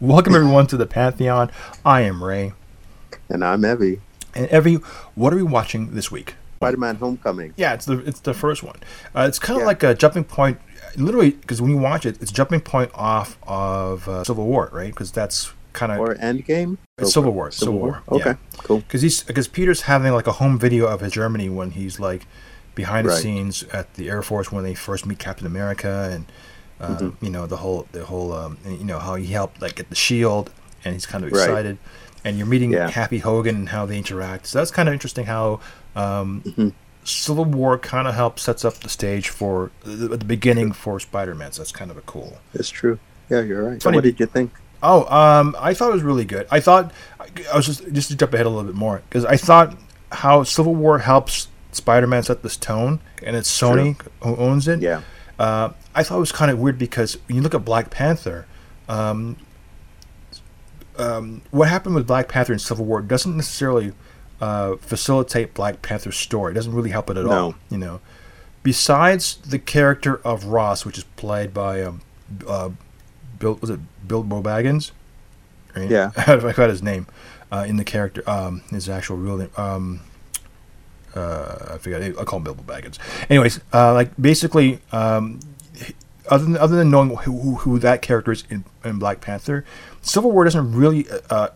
Welcome everyone to the Pantheon. I am Ray. And I'm Evie. And Evie, what are we watching this week? Spider-Man: Homecoming. Yeah, it's the it's the first one. Uh, it's kind of yeah. like a jumping point, literally, because when you watch it, it's jumping point off of uh, Civil War, right? Because that's kind of or Endgame. It's Civil War. Civil, Civil War. War. Okay, yeah. cool. Because he's because Peter's having like a home video of his Germany when he's like behind the right. scenes at the Air Force when they first meet Captain America and uh, mm-hmm. You know the whole the whole um, you know how he helped like get the shield, and he's kind of excited. Right. And you're meeting yeah. Happy Hogan and how they interact. So that's kind of interesting. How um, mm-hmm. Civil War kind of helps sets up the stage for the, the beginning for Spider-Man. So that's kind of a cool. It's true. Yeah, you're right. So what did you think? Oh, um, I thought it was really good. I thought I was just just to jump ahead a little bit more because I thought how Civil War helps Spider-Man set this tone, and it's Sony who owns it. Yeah. Uh, I thought it was kind of weird because when you look at Black Panther, um, um, what happened with Black Panther in Civil War doesn't necessarily uh, facilitate Black Panther's story. It doesn't really help it at no. all. You know, besides the character of Ross, which is played by um, uh, Bill, was it Bilbo Baggins? Right? Yeah, I forgot his name uh, in the character. Um, his actual real name. Um, uh, I forget. I call him Bilbo Baggins. Anyways, uh, like basically, um, other than other than knowing who, who that character is in, in, Black Panther, Civil War doesn't really uh,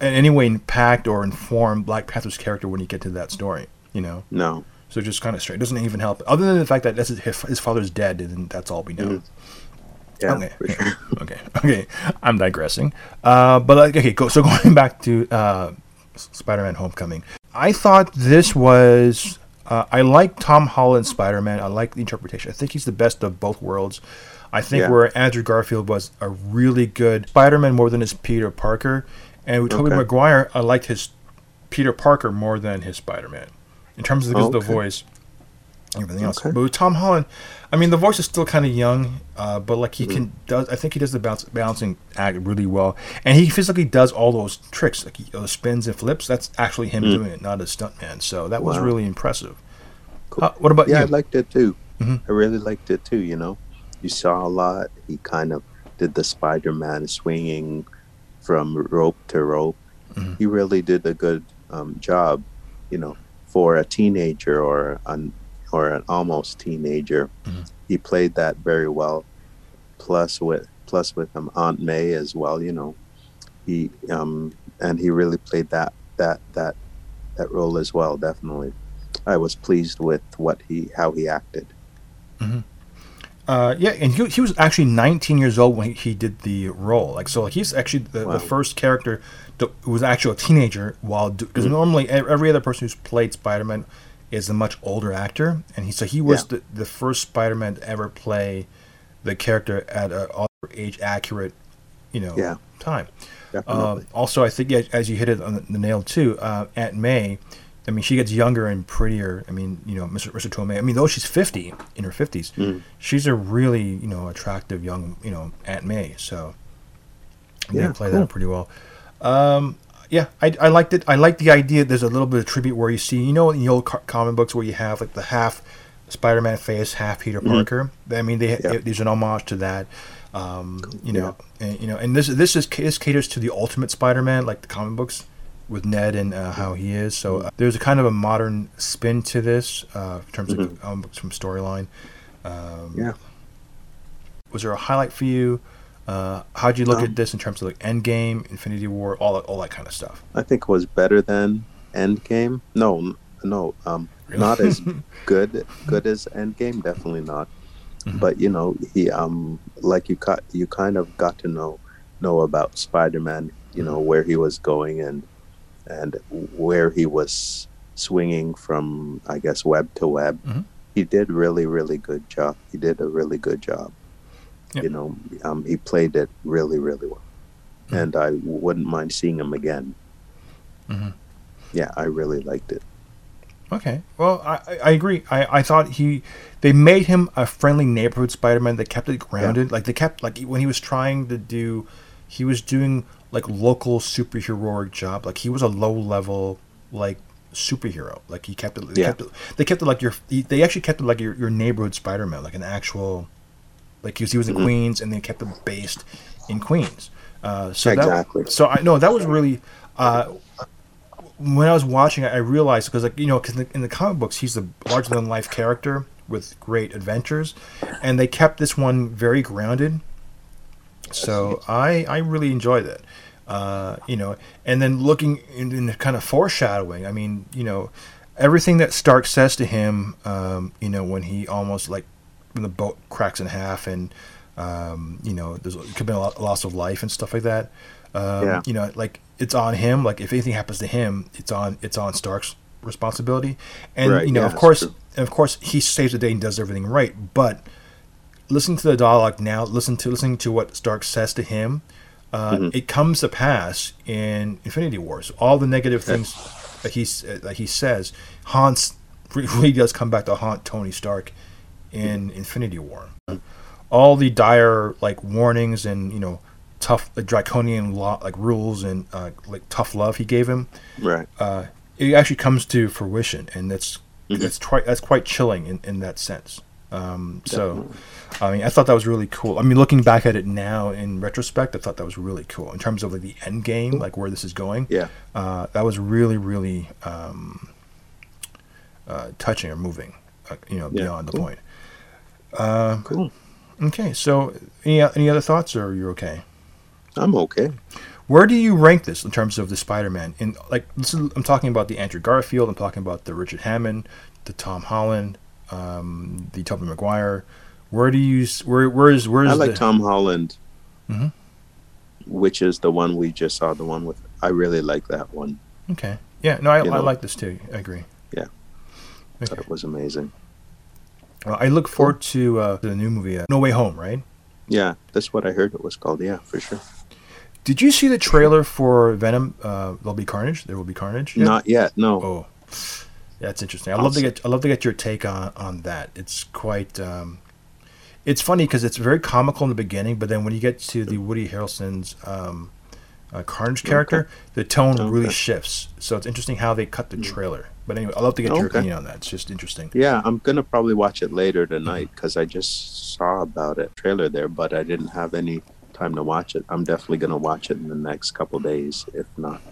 in any way impact or inform Black Panther's character when you get to that story. You know. No. So just kind of straight. It doesn't even help. Other than the fact that his, his father's dead, and that's all we know. Mm-hmm. Yeah, okay. Sure. okay. Okay. I'm digressing. Uh, but like, okay, go. So going back to uh, Spider-Man: Homecoming, I thought this was. Uh, I like Tom Holland's Spider Man. I like the interpretation. I think he's the best of both worlds. I think yeah. where Andrew Garfield was a really good Spider Man more than his Peter Parker. And with Tobey okay. Maguire, I liked his Peter Parker more than his Spider Man. In terms of the, okay. the voice, everything else. Okay. But Tom Holland, I mean, the voice is still kind of young, uh, but like he mm-hmm. can does. I think he does the bounce, balancing act really well, and he physically does all those tricks, like he, those spins and flips. That's actually him mm doing it, not a stuntman. So that wow. was really impressive. Cool. Uh, what about yeah, you? I liked it too. Mm-hmm. I really liked it too. You know, you saw a lot. He kind of did the Spider-Man swinging from rope to rope. Mm-hmm. He really did a good um, job. You know, for a teenager or an or an almost teenager. Mm-hmm. He played that very well. Plus with plus with um, Aunt May as well. You know, he um, and he really played that that that that role as well. Definitely, I was pleased with what he how he acted. Mm-hmm. Uh, yeah, and he, he was actually 19 years old when he, did the role. Like, so he's actually the, wow. the first character that was actually a teenager. While because mm-hmm. normally every other person who's played Spider-Man is a much older actor, and he so he was yeah. the, the first Spider-Man to ever play the character at an age accurate, you know, yeah. time. Um, also, I think yeah, as you hit it on the nail too, uh, Aunt May. I mean, she gets younger and prettier. I mean, you know, Mr. Mr. Tomei. I mean, though she's fifty in her fifties, mm. she's a really you know attractive young you know Aunt May. So yeah, they play cool. that pretty well. Um, yeah, I, I liked it. I like the idea. There's a little bit of tribute where you see, you know, in the old comic books where you have like the half Spider-Man face, half Peter mm-hmm. Parker. I mean, they, yeah. there's an homage to that. Um, you know, yeah. and, you know, and this this is this caters to the Ultimate Spider-Man, like the comic books with Ned and uh, how he is. So uh, there's a kind of a modern spin to this uh, in terms mm-hmm. of comic books from storyline. Um, yeah. Was there a highlight for you? Uh, how'd you look um, at this in terms of like Endgame, Infinity War, all that, all that kind of stuff? I think it was better than Endgame. No, no, um, really? not as good good as Endgame. Definitely not. Mm-hmm. But you know, he um, like you cut, you kind of got to know know about Spider Man. You know where he was going and and where he was swinging from, I guess, web to web. Mm-hmm. He did really, really good job. He did a really good job. Yep. You know, um, he played it really, really well, mm-hmm. and I wouldn't mind seeing him again. Mm-hmm. Yeah, I really liked it. Okay, well, I, I agree. I, I thought he they made him a friendly neighborhood Spider-Man. They kept it grounded. Yeah. Like they kept like when he was trying to do, he was doing like local superheroic job. Like he was a low level like superhero. Like he kept it. They yeah. kept it. They kept it like your. They actually kept it like your, your neighborhood Spider-Man, like an actual like he was, he was in mm-hmm. Queens, and they kept him based in Queens. Uh, so Exactly. That, so I know that was really. Uh, when I was watching I realized because, like you know, because in, in the comic books, he's a larger than life character with great adventures, and they kept this one very grounded. So I I really enjoyed it. Uh, you know, and then looking in, in the kind of foreshadowing. I mean, you know, everything that Stark says to him. Um, you know, when he almost like when the boat cracks in half and um, you know, there's could be a loss of life and stuff like that. Um, Yeah. You know, like it's on him. Like if anything happens to him, it's on it's on Stark's responsibility. And Right, you know, yeah, of course, and of course, he saves the day and does everything right. But listen to the dialogue now, listen to listening to what Stark says to him, uh, Mm-hmm. it comes to pass in Infinity Wars. All the negative things that he uh, that he says haunts really does come back to haunt Tony Stark in Infinity War. All the dire like warnings and you know tough like, draconian law like rules and uh, like tough love he gave him Right. uh, it actually comes to fruition, and that's Mm-hmm. that's twi- that's quite chilling in, in that sense. Um, so, I mean, I thought that was really cool. I mean, looking back at it now in retrospect, I thought that was really cool in terms of like the end game, like where this is going. Yeah. uh, that was really really um, uh, touching or moving. Uh, you know, Yeah, beyond the point. Uh, Cool. okay, so any any other thoughts, or you're okay? I'm okay. Where do you rank this in terms of the Spider-Man? In like, this is, I'm talking about the Andrew Garfield. I'm talking about the Richard Hammond, the Tom Holland, um, the Tobey Maguire. Where do you? Where where is where is I like the? Tom Holland, Mhm. which is the one we just saw. The one with I really like that one. Okay, yeah, no, I, I like this too. I agree. Yeah. Okay. That was amazing. Well, I look forward to uh, the new movie, uh, No Way Home. Right? Yeah, that's what I heard it was called. Yeah, for sure. Did you see the trailer for Venom? Uh, There'll be Carnage. There will be Carnage. yet? Not yet. No. Oh, that's interesting. I'd love to get. I'd love to get your take on on that. It's quite. Um, it's funny because it's very comical in the beginning, but then when you get to the Woody Harrelson's um, uh, Carnage character, the tone really shifts. So it's interesting how they cut the trailer. But anyway, I'd love to get your opinion on that. It's just interesting. Yeah, I'm gonna probably watch it later tonight because I just saw about it trailer there, but I didn't have any time to watch it. I'm definitely gonna watch it in the next couple days, if not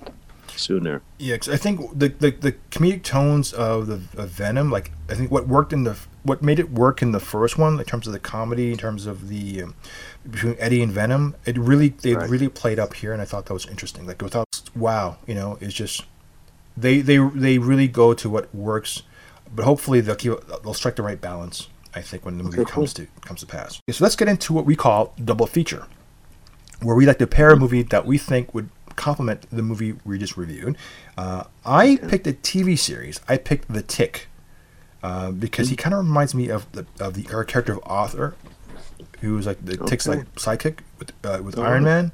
sooner. Yeah, 'cause I think the, the the comedic tones of the of Venom, like I think what worked in the what made it work in the first one in terms of the comedy, in terms of the um, between Eddie and Venom, it really they Right. really played up here, and I thought that was interesting. Like without wow, you know, it's just they they they really go to what works, but hopefully they'll keep they'll strike the right balance. I think when the movie Okay, comes to comes to pass. Okay, so let's get into what we call double feature where we like to pair a movie that we think would complement the movie we just reviewed. Uh, I picked a TV series. I picked The Tick uh, because he kind of reminds me of the of the uh, character of Arthur, who was like the Tick's like sidekick with uh, with Oh, Iron. Man.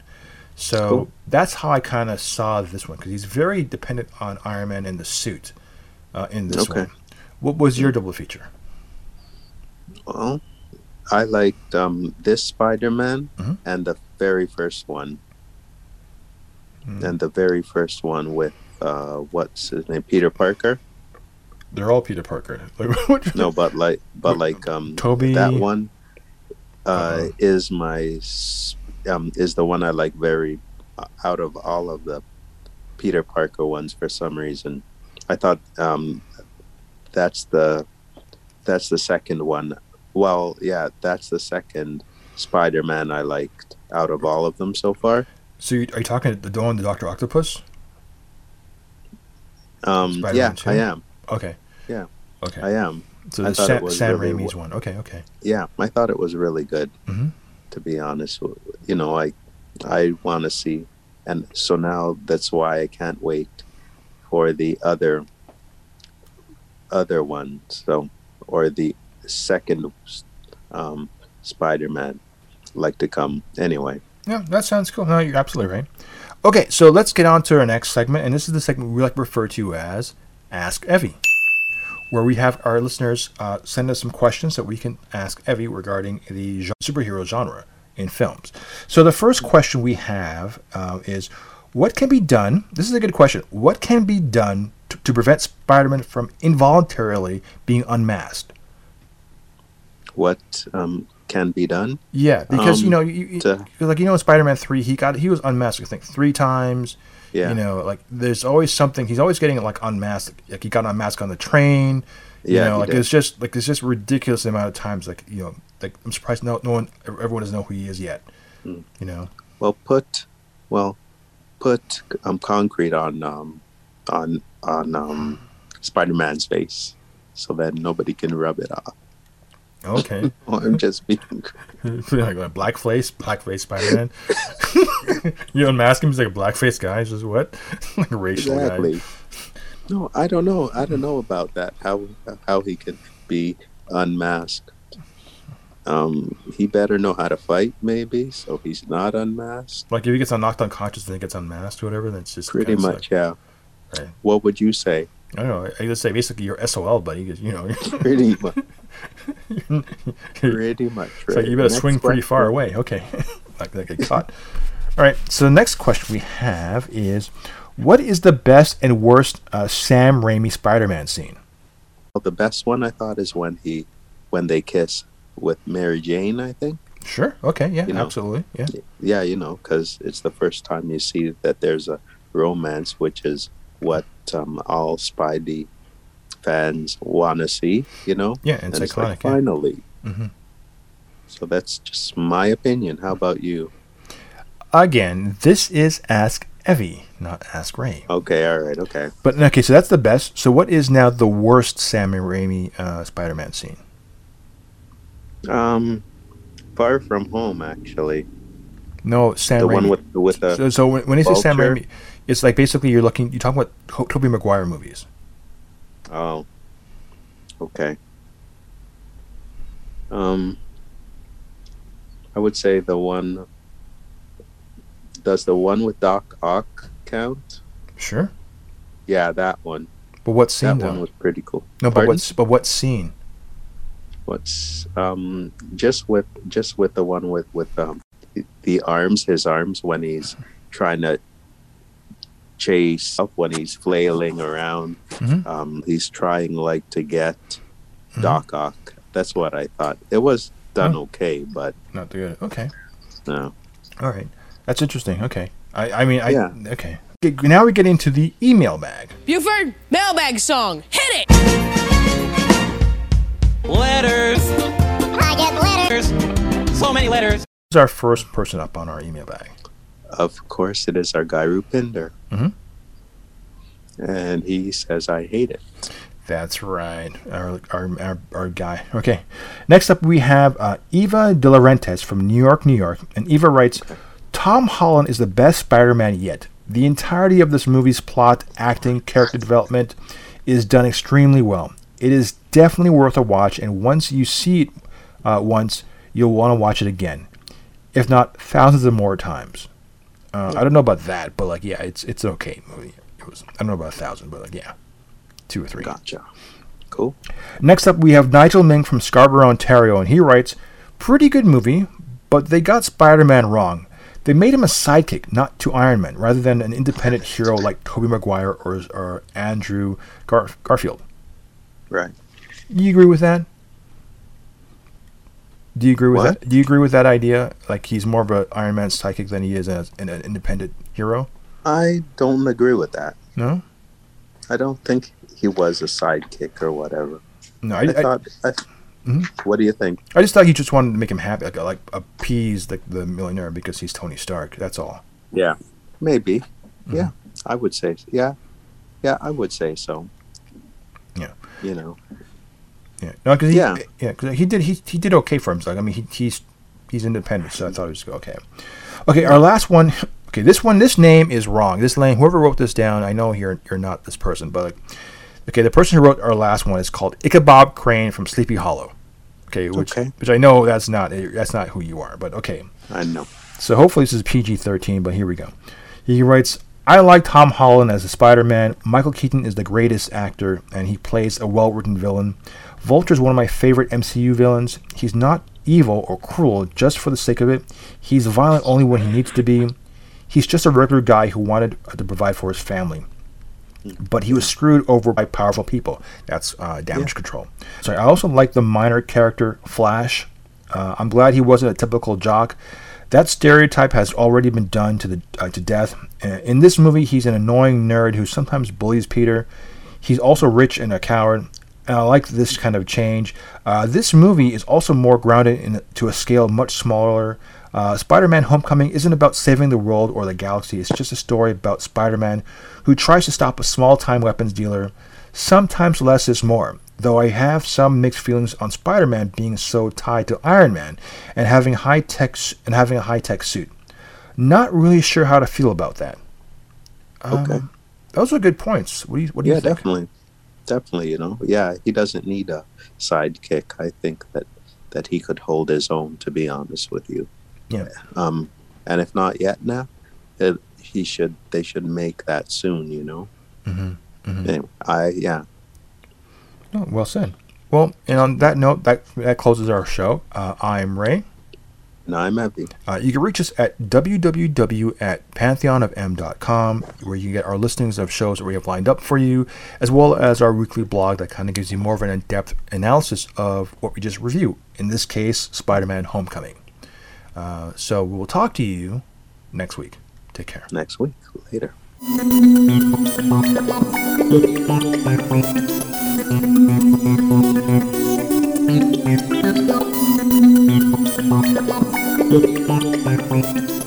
So Cool. that's how I kind of saw this one because he's very dependent on Iron Man and the suit uh, in this Okay. one. What was your double feature? Well, I liked um, this Spider-Man Mhm. and the very first one, Mm. and the very first one with uh, what's his name, Peter Parker. They're all Peter Parker. No, but like, but like, um, Tobey. that one uh, Uh-oh. is my um, is the one I like very uh, out of all of the Peter Parker ones for some reason. I thought um, that's the that's the second one. Well, yeah, that's the second Spider-Man I liked out of all of them so far. So you, are you talking the one, the Doctor Octopus? Um, Spider-Man yeah, two? I am. Okay. Yeah. Okay. I am. so the Sam, Sam really Raimi's w- one. Okay. Okay. Yeah, I thought it was really good. Mhm. To be honest, you know, I I want to see, and so now that's why I can't wait for the other other one. So, or the second um, Spider-Man, like to come anyway. Yeah, that sounds cool. No, you're absolutely right. Okay, so let's get on to our next segment, and this is the segment we like to refer to as Ask Evie, where we have our listeners uh, send us some questions that we can ask Evie regarding the superhero genre in films. So the first question we have uh, is, what can be done? This is a good question. What can be done to, to prevent Spider-Man from involuntarily being unmasked? What um, can be done. Yeah, because you Um, know, you, you- to- like you know, in Spider-Man three, he got he was unmasked. I think three times. Yeah. You know, like there's always something. He's always getting like unmasked. Like he got unmasked on the train. You Yeah, know, like did. it's just like it's just ridiculous amount of times. Like you know, like I'm surprised no no one everyone doesn't know who he is yet. Hmm. You know. Well, put well, put um concrete on um on on um Spider-Man's face, so that nobody can rub it off. Okay. Or I'm just being like a black face, black face Spider-Man. you unmask him, he's like a blackface guy. He's just what? like a racial guy. exactly. No, I don't know. I don't know about that. How how he can be unmasked. Um, he better know how to fight, maybe. So he's not unmasked. Like if he gets knocked unconscious and he gets unmasked or whatever, then it's just Pretty much, yeah. Right. What would you say? I don't know. I just say basically you're SOL, buddy. You know, Pretty much. Pretty much. like you better Next swing pretty question. far away. Okay, like that get caught. All right. So the next question we have is, what is the best and worst uh, Sam Raimi Spider-Man scene? Well, the best one I thought is when he when they kiss with Mary Jane. I think. Sure. Okay. Yeah. You know. absolutely. Yeah. Yeah, you know, because it's the first time you see that there's a romance, which is what um, all Spidey fans want to see. You know. Yeah. And, And it's like, yeah. finally. hmm So that's just my opinion. How about you? Again, this is Ask Evie, not Ask Ray. Okay, all right, okay. But okay, so that's the best. So what is now the worst Sam Raimi uh, Spider-Man scene? Um, Far From Home, actually, No, Sam the Raimi. one with with the so, so when, when they say Sam Raimi, it's like basically you're looking. You're talking about Ho- Tobey Maguire movies. Oh, okay. Um, I would say the one. Does the one with Doc Ock count? Sure, Yeah, that one. but what scene that though? one was pretty cool. no, but Pardon? what's but what scene? what's um just with just with the one with with um the arms his arms when he's trying to chase up when he's flailing around Mhm. um he's trying like to get Mhm. doc ock that's what i thought it was done Oh. okay but Not good. Okay, no all right, that's interesting. Okay, I I mean I Yeah. okay. Okay, Now we get into the email bag. Buford, mailbag song. Hit it! Letters. I get letters. So many letters. Who's our first person up on our email bag? Of course it is our guy rupinder Mhm. and he says i hate it That's right, our, our, our, our guy. Okay, next up we have uh, Eva De Laurentiis from New York, New York. And Eva writes Tom Holland is the best Spider Man yet. The entirety of this movie's plot, acting, character development is done extremely well. It is definitely worth a watch, and once you see it uh, once, you'll want to watch it again, if not thousands of more times. Uh, I don't know about that, but like, yeah, it's it's okay movie. It was I don't know about a thousand, but like, yeah, two or three. gotcha cool Next up, we have Nigel Ming from Scarborough, Ontario, and he writes, "Pretty good movie, but they got Spider-Man wrong. They made him a sidekick, not to Iron Man, rather than an independent hero like Tobey Maguire or, or Andrew Gar- Garfield. right you agree with that? Do you agree with What? that? Do you agree with that idea? Like he's more of an Iron Man sidekick than he is as an, an independent hero? i don't agree with that No, I don't think he was a sidekick or whatever. no. I, I, I, thought. I, Mhm. What do you think? I just thought he just wanted to make him happy, like, like appease the, the millionaire because he's Tony Stark. That's all. Yeah, maybe. Mm-hmm. Yeah, I would say. Yeah, yeah, I would say so. Yeah. You know. Yeah, no, because he, Yeah. yeah, 'cause he did he, he did okay for himself. I mean, he, he's he's independent, so I thought it was okay. Okay, our last one. Okay, this one, this name is wrong. This name, whoever wrote this down, I know you're you're not this person, but like, okay, the person who wrote our last one is called Ichabod Crane from Sleepy Hollow. Okay, which Okay. which I know that's not that's not who you are, but okay. I know. So hopefully this is PG 13, but here we go. He writes I like Tom Holland as a Spider Man. Michael Keaton is the greatest actor, and he plays a well written villain. Vulture is one of my favorite MCU villains. He's not evil or cruel just for the sake of it, he's violent only when he needs to be. He's just a regular guy who wanted uh, to provide for his family. But he was screwed over by powerful people. That's uh, damage control. So I also like the minor character Flash. Uh, I'm glad he wasn't a typical jock. That stereotype has already been done to the uh, to death. Uh, in this movie, he's an annoying nerd who sometimes bullies Peter. He's also rich and a coward. And I like this kind of change. Uh, this movie is also more grounded in to a scale much smaller. Uh, Spider-Man: Homecoming isn't about saving the world or the galaxy. It's just a story about Spider-Man who tries to stop a small-time weapons dealer. Sometimes less is more. Though I have some mixed feelings on Spider-Man being so tied to Iron Man and having high tech and having a high-tech suit. Not really sure how to feel about that. Okay. Um, those are good points. What do you What do yeah, you think? definitely, definitely. You know, yeah, he doesn't need a sidekick. I think that that he could hold his own. To be honest with you, Yeah. um, and if not yet now, it, he should. They should make that soon. You know. Mhm, mhm. Anyway, I yeah. Oh, well said. Well, and on that note, that that closes our show. Uh, I'm Ray. And I'm happy. Uh, you can reach us at www at pantheonofm.com, where you can get our listings of shows that we have lined up for you, as well as our weekly blog that kind of gives you more of an in-depth analysis of what we just reviewed. In this case, Spider-Man: Homecoming. Uh, so we will talk to you next week. Take care. Next week, later. Thank Thank you.